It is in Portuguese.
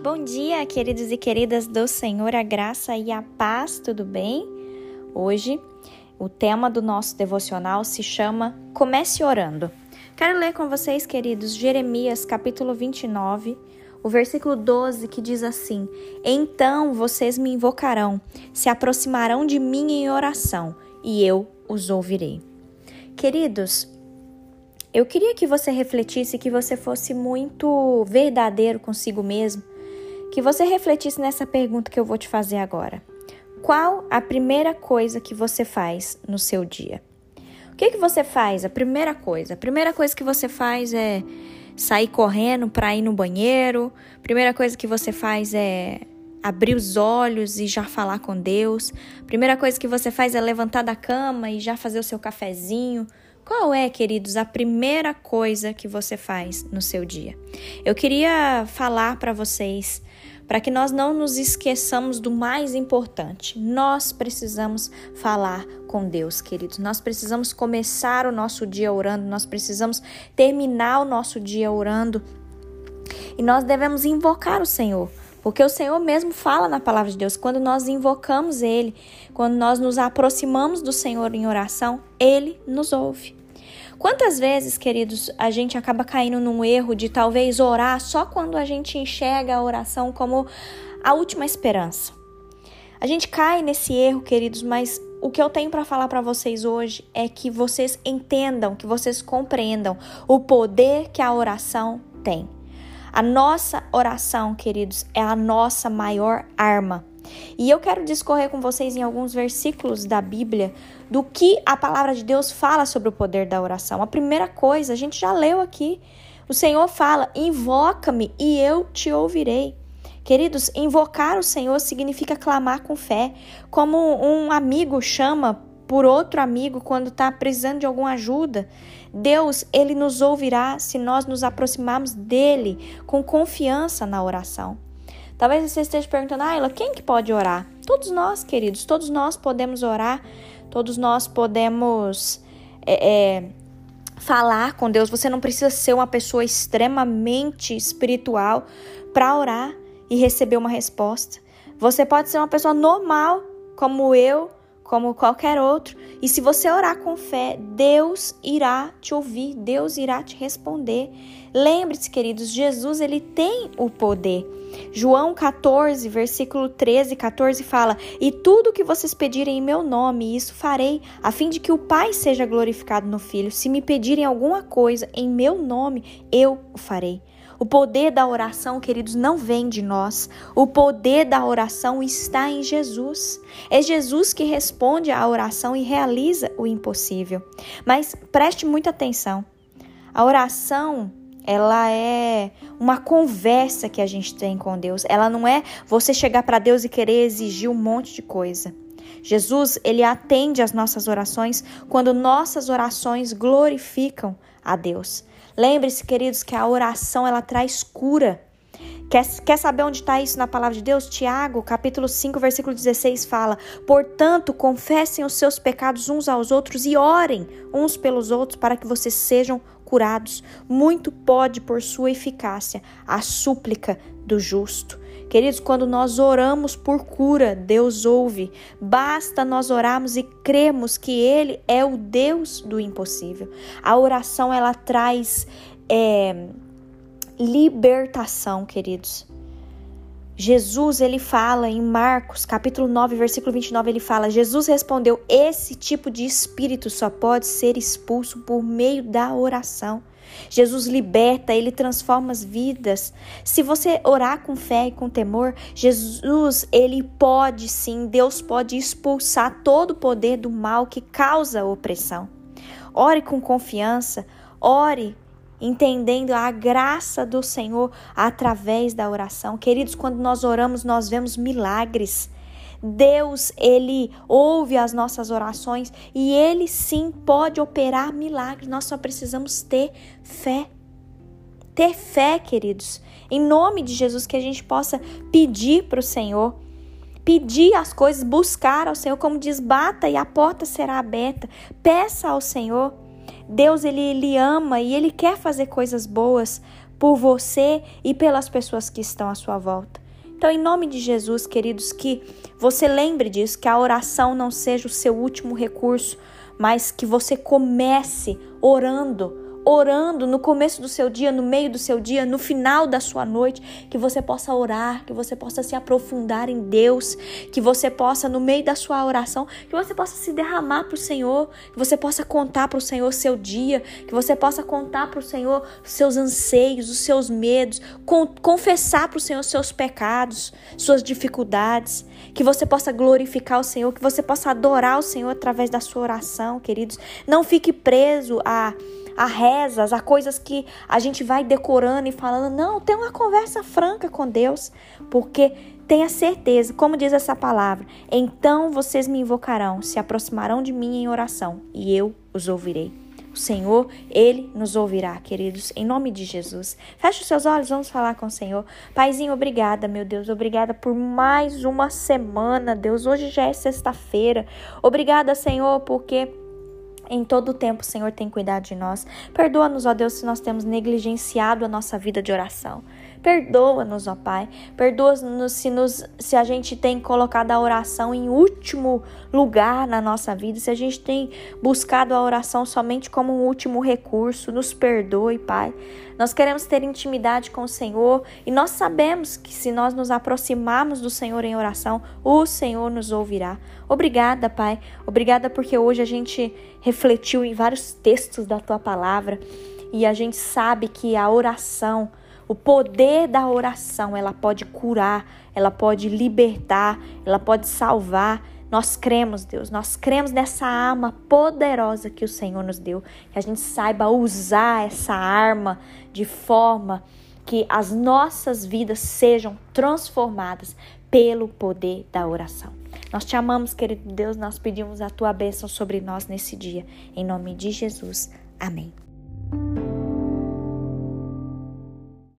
Bom dia, queridos e queridas do Senhor, a graça e a paz, tudo bem? Hoje, o tema do nosso devocional se chama Comece Orando. Quero ler com vocês, queridos, Jeremias capítulo 29, o versículo 12, que diz assim: Então vocês me invocarão, se aproximarão de mim em oração, e eu os ouvirei. Queridos, eu queria que você refletisse, que você fosse muito verdadeiro consigo mesmo, que você refletisse nessa pergunta que eu vou te fazer agora. Qual a primeira coisa que você faz no seu dia? O que, que você faz? A primeira coisa. A primeira coisa que você faz é sair correndo para ir no banheiro. A primeira coisa que você faz é abrir os olhos e já falar com Deus. A primeira coisa que você faz é levantar da cama e já fazer o seu cafezinho. Qual é, queridos, a primeira coisa que você faz no seu dia? Eu queria falar para vocês, para que nós não nos esqueçamos do mais importante. Nós precisamos falar com Deus, queridos. Nós precisamos começar o nosso dia orando, nós precisamos terminar o nosso dia orando. E nós devemos invocar o Senhor. Porque o Senhor mesmo fala na palavra de Deus, quando nós invocamos Ele, quando nós nos aproximamos do Senhor em oração, Ele nos ouve. Quantas vezes, queridos, a gente acaba caindo num erro de talvez orar só quando a gente enxerga a oração como a última esperança? A gente cai nesse erro, queridos, mas o que eu tenho para falar para vocês hoje é que vocês entendam, que vocês compreendam o poder que a oração tem. A nossa oração, queridos, é a nossa maior arma. E eu quero discorrer com vocês em alguns versículos da Bíblia do que a palavra de Deus fala sobre o poder da oração. A primeira coisa, a gente já leu aqui. O Senhor fala: Invoca-me e eu te ouvirei. Queridos, invocar o Senhor significa clamar com fé, como um amigo chama por outro amigo quando está precisando de alguma ajuda. Deus, ele nos ouvirá se nós nos aproximarmos dele com confiança na oração. Talvez você esteja perguntando, Ayla, quem que pode orar? Todos nós, queridos, todos nós podemos orar, todos nós podemos é, é, falar com Deus. Você não precisa ser uma pessoa extremamente espiritual para orar e receber uma resposta. Você pode ser uma pessoa normal, como eu, como qualquer outro. E se você orar com fé, Deus irá te ouvir, Deus irá te responder. Lembre-se, queridos, Jesus ele tem o poder. João 14, versículo 13 e 14 fala: E tudo que vocês pedirem em meu nome, isso farei, a fim de que o Pai seja glorificado no Filho. Se me pedirem alguma coisa em meu nome, eu o farei. O poder da oração, queridos, não vem de nós. O poder da oração está em Jesus. É Jesus que responde à oração e realiza o impossível. Mas preste muita atenção. A oração ela é uma conversa que a gente tem com Deus. Ela não é você chegar para Deus e querer exigir um monte de coisa. Jesus, ele atende às nossas orações quando nossas orações glorificam a Deus. Lembre-se, queridos, que a oração ela traz cura. Quer, quer saber onde está isso na palavra de Deus? Tiago, capítulo 5, versículo 16 fala: Portanto, confessem os seus pecados uns aos outros e orem uns pelos outros para que vocês sejam curados. Muito pode, por sua eficácia, a súplica do justo. Queridos, quando nós oramos por cura, Deus ouve. Basta nós orarmos e cremos que Ele é o Deus do impossível. A oração ela traz é, libertação, queridos. Jesus, ele fala em Marcos, capítulo 9, versículo 29, ele fala: Jesus respondeu: "Esse tipo de espírito só pode ser expulso por meio da oração". Jesus liberta, ele transforma as vidas. Se você orar com fé e com temor, Jesus, ele pode sim, Deus pode expulsar todo o poder do mal que causa opressão. Ore com confiança, ore entendendo a graça do Senhor através da oração. Queridos, quando nós oramos, nós vemos milagres. Deus, ele ouve as nossas orações e ele sim pode operar milagres. Nós só precisamos ter fé. Ter fé, queridos, em nome de Jesus, que a gente possa pedir para o Senhor, pedir as coisas, buscar ao Senhor, como diz, bata e a porta será aberta. Peça ao Senhor. Deus ele, ele ama e ele quer fazer coisas boas por você e pelas pessoas que estão à sua volta. Então, em nome de Jesus, queridos, que você lembre disso, que a oração não seja o seu último recurso, mas que você comece orando orando no começo do seu dia, no meio do seu dia, no final da sua noite, que você possa orar, que você possa se aprofundar em Deus, que você possa, no meio da sua oração, que você possa se derramar para o Senhor, que você possa contar para o Senhor seu dia, que você possa contar para o Senhor seus anseios, os seus medos, confessar para o Senhor seus pecados, suas dificuldades, que você possa glorificar o Senhor, que você possa adorar o Senhor através da sua oração, queridos. Não fique preso a a rezas, a coisas que a gente vai decorando e falando. Não, tem uma conversa franca com Deus, porque tenha certeza, como diz essa palavra, então vocês me invocarão, se aproximarão de mim em oração, e eu os ouvirei. O Senhor, Ele nos ouvirá, queridos, em nome de Jesus. Feche os seus olhos, vamos falar com o Senhor. Paizinho, obrigada, meu Deus, obrigada por mais uma semana, Deus. Hoje já é sexta-feira. Obrigada, Senhor, porque em todo o tempo, o Senhor tem cuidado de nós. Perdoa-nos, ó Deus, se nós temos negligenciado a nossa vida de oração. Perdoa-nos, ó Pai. Perdoa-nos se, nos, se a gente tem colocado a oração em último lugar na nossa vida, se a gente tem buscado a oração somente como um último recurso. Nos perdoe, Pai. Nós queremos ter intimidade com o Senhor e nós sabemos que se nós nos aproximarmos do Senhor em oração, o Senhor nos ouvirá. Obrigada, Pai. Obrigada porque hoje a gente refletiu em vários textos da tua palavra e a gente sabe que a oração o poder da oração, ela pode curar, ela pode libertar, ela pode salvar. Nós cremos, Deus, nós cremos nessa arma poderosa que o Senhor nos deu, que a gente saiba usar essa arma de forma que as nossas vidas sejam transformadas pelo poder da oração. Nós te amamos, querido Deus, nós pedimos a tua bênção sobre nós nesse dia. Em nome de Jesus. Amém.